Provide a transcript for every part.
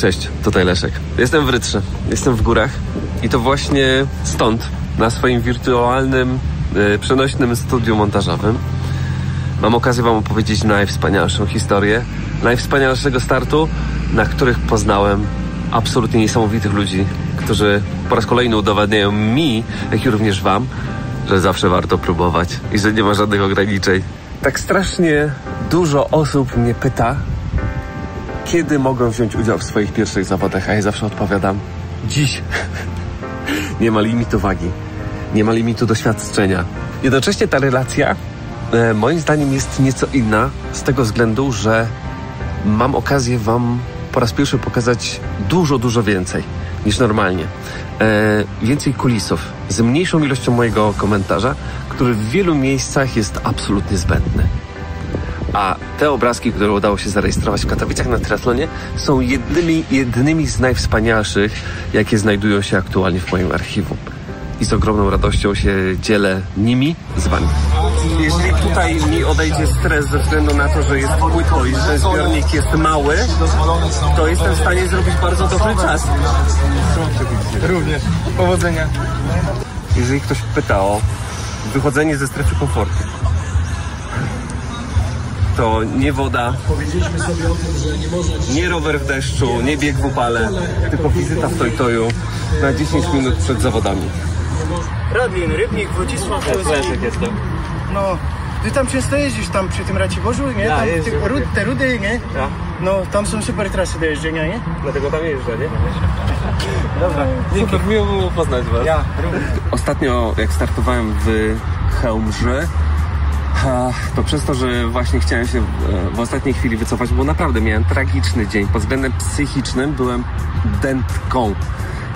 Cześć, tutaj Leszek. Jestem w Rytrze, jestem w górach i to właśnie stąd, na swoim wirtualnym, yy, przenośnym studiu montażowym, mam okazję Wam opowiedzieć najwspanialszą historię, najwspanialszego startu, na których poznałem absolutnie niesamowitych ludzi, którzy po raz kolejny udowadniają mi, jak i również Wam, że zawsze warto próbować i że nie ma żadnych ograniczeń. Tak strasznie dużo osób mnie pyta, kiedy mogą wziąć udział w swoich pierwszych zawodach, a ja zawsze odpowiadam dziś. nie ma limitu wagi, nie ma limitu doświadczenia. Jednocześnie ta relacja e, moim zdaniem jest nieco inna z tego względu, że mam okazję Wam po raz pierwszy pokazać dużo, dużo więcej niż normalnie. E, więcej kulisów, z mniejszą ilością mojego komentarza, który w wielu miejscach jest absolutnie zbędny. A te obrazki, które udało się zarejestrować w Katowicach na triatlonie są jednymi, jednymi z najwspanialszych, jakie znajdują się aktualnie w moim archiwum. I z ogromną radością się dzielę nimi z Wami. Jeżeli tutaj mi odejdzie stres ze względu na to, że jest płytko i że zbiornik jest mały, to jestem w stanie zrobić bardzo dobry czas. Również. Powodzenia. Jeżeli ktoś pyta o wychodzenie ze strefy komfortu, to nie woda, nie rower w deszczu, nie bieg w upale, tylko wizyta w Tojtoju na 10 minut przed zawodami. Radlin, Rybnik, Wodzisław, Leszek jestem. No, ty tam często jeździsz tam przy tym Raciborzu, nie? Ja tam jeżdżę. te, rud, te rudy, nie? Ja, No, tam są super trasy do jeżdżenia, nie? dlatego tam jeżdżę, nie? Dobra. Dzięki, miło było poznać Was. Ja. Ostatnio, jak startowałem w Chełmży, to przez to, że właśnie chciałem się e, w ostatniej chwili wycofać, bo naprawdę miałem tragiczny dzień. Pod względem psychicznym byłem dętką.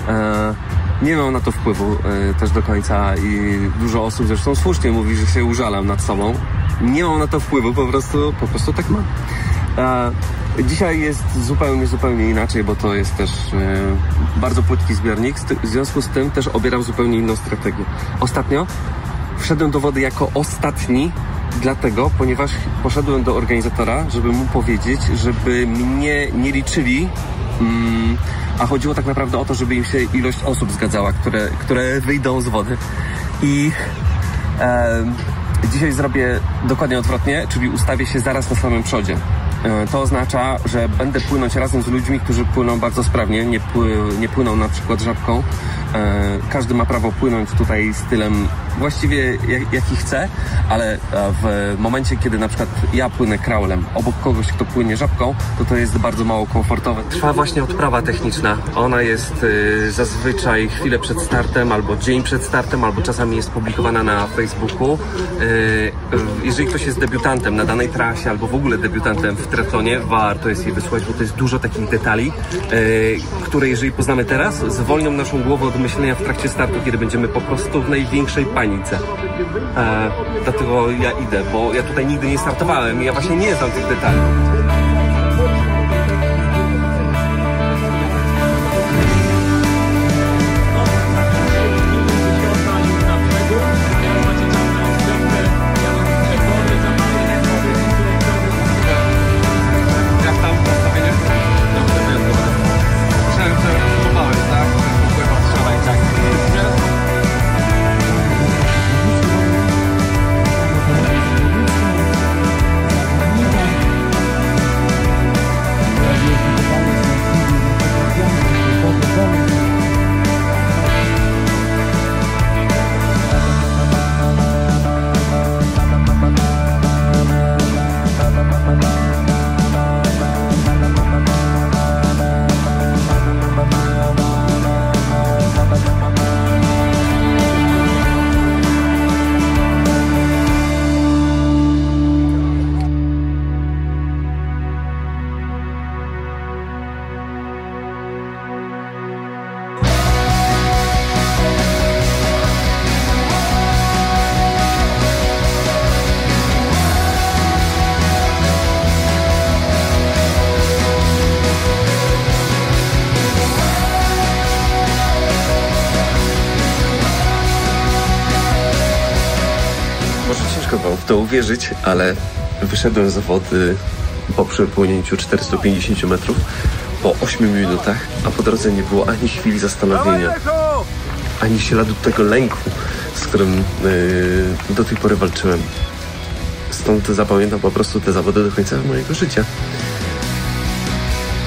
E, nie miał na to wpływu e, też do końca i dużo osób zresztą słusznie mówi, że się użalam nad sobą. Nie mam na to wpływu, po prostu, po prostu tak mam. Dzisiaj jest zupełnie, zupełnie inaczej, bo to jest też bardzo płytki zbiornik. W związku z tym też obieram zupełnie inną strategię. Ostatnio wszedłem do wody jako ostatni, dlatego, ponieważ poszedłem do organizatora, żeby mu powiedzieć, żeby mnie nie liczyli, mm, a chodziło tak naprawdę o to, żeby im się ilość osób zgadzała, które, które wyjdą z wody. I Em, Dzisiaj zrobię dokładnie odwrotnie, czyli ustawię się zaraz na samym przodzie. E, To oznacza, że będę płynąć razem z ludźmi, którzy płyną bardzo sprawnie, nie, pły, nie płyną na przykład żabką. E, Każdy ma prawo płynąć tutaj stylem właściwie jak, jaki chce, ale e, w momencie, kiedy na przykład ja płynę kraulem obok kogoś, kto płynie żabką, to to jest bardzo mało komfortowe. Trwa właśnie odprawa techniczna. Ona jest y, zazwyczaj chwilę przed startem, albo dzień przed startem, albo czasami jest publikowana na Facebooku. Y, jeżeli ktoś jest debiutantem na danej trasie, albo w ogóle debiutantem w triatlonie, warto jest jej wysłać, bo to jest dużo takich detali, y, które jeżeli poznamy teraz, zwolnią naszą głowę od myślenia w trakcie startu, kiedy będziemy po prostu w największej panice. E, dlatego ja idę, bo ja tutaj nigdy nie startowałem i ja właśnie nie znam tych detali. Wam w to uwierzyć, ale wyszedłem z wody po przepłynięciu 450 metrów po 8 minutach, a po drodze nie było ani chwili zastanowienia, ani śladu tego lęku, z którym yy, do tej pory walczyłem. Stąd zapamiętam po prostu te zawody do końca mojego życia.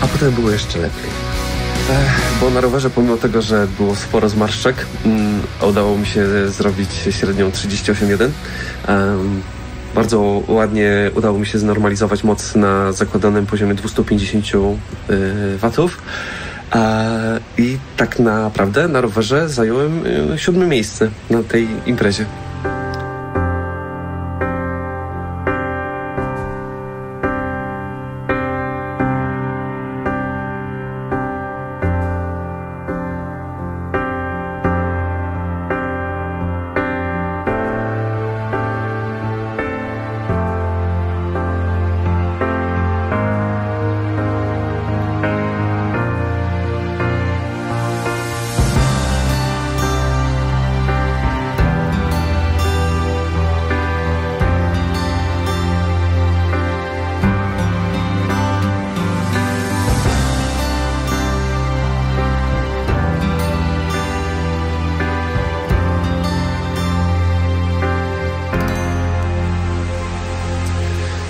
A potem było jeszcze lepiej. Bo na rowerze, pomimo tego, że było sporo zmarszczek, mm, udało mi się zrobić średnią 38,1. Um, bardzo ładnie udało mi się znormalizować moc na zakładanym poziomie 250 y, watów. E, I tak naprawdę na rowerze zająłem y, siódme miejsce na tej imprezie.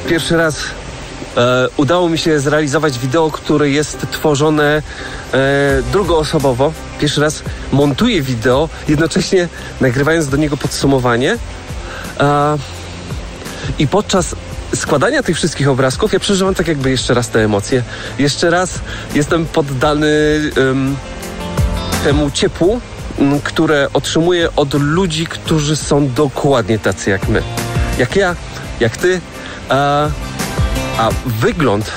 Pierwszy raz e, udało mi się zrealizować wideo, które jest tworzone e, drugoosobowo. Pierwszy raz montuję wideo, jednocześnie nagrywając do niego podsumowanie. E, I podczas składania tych wszystkich obrazków ja przeżywam tak jakby jeszcze raz te emocje. Jeszcze raz jestem poddany temu ciepłu, które otrzymuję od ludzi, którzy są dokładnie tacy jak my. Jak ja, jak ty, a, a wygląd,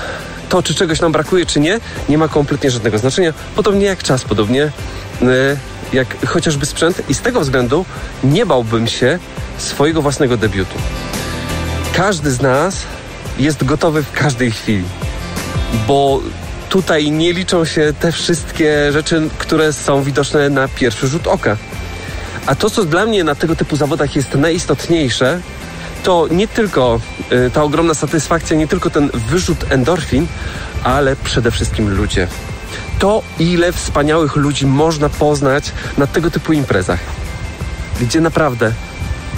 to czy czegoś nam brakuje, czy nie, nie ma kompletnie żadnego znaczenia. Podobnie jak czas, podobnie e, jak chociażby sprzęt. I z tego względu nie bałbym się swojego własnego debiutu. Każdy z nas jest gotowy w każdej chwili, bo tutaj nie liczą się te wszystkie rzeczy, które są widoczne na pierwszy rzut oka. A to, co dla mnie na tego typu zawodach jest najistotniejsze, to nie tylko y, ta ogromna satysfakcja, nie tylko ten wyrzut endorfin, ale przede wszystkim ludzie. To, ile wspaniałych ludzi można poznać na tego typu imprezach, gdzie naprawdę,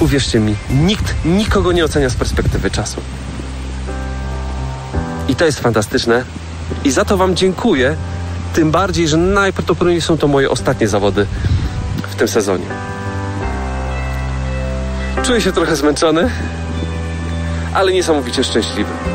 uwierzcie mi, nikt nikogo nie ocenia z perspektywy czasu. I to jest fantastyczne. I za to Wam dziękuję. Tym bardziej, że najprawdopodobniej są to moje ostatnie zawody w tym sezonie. Czuję się trochę zmęczony, ale niesamowicie szczęśliwy.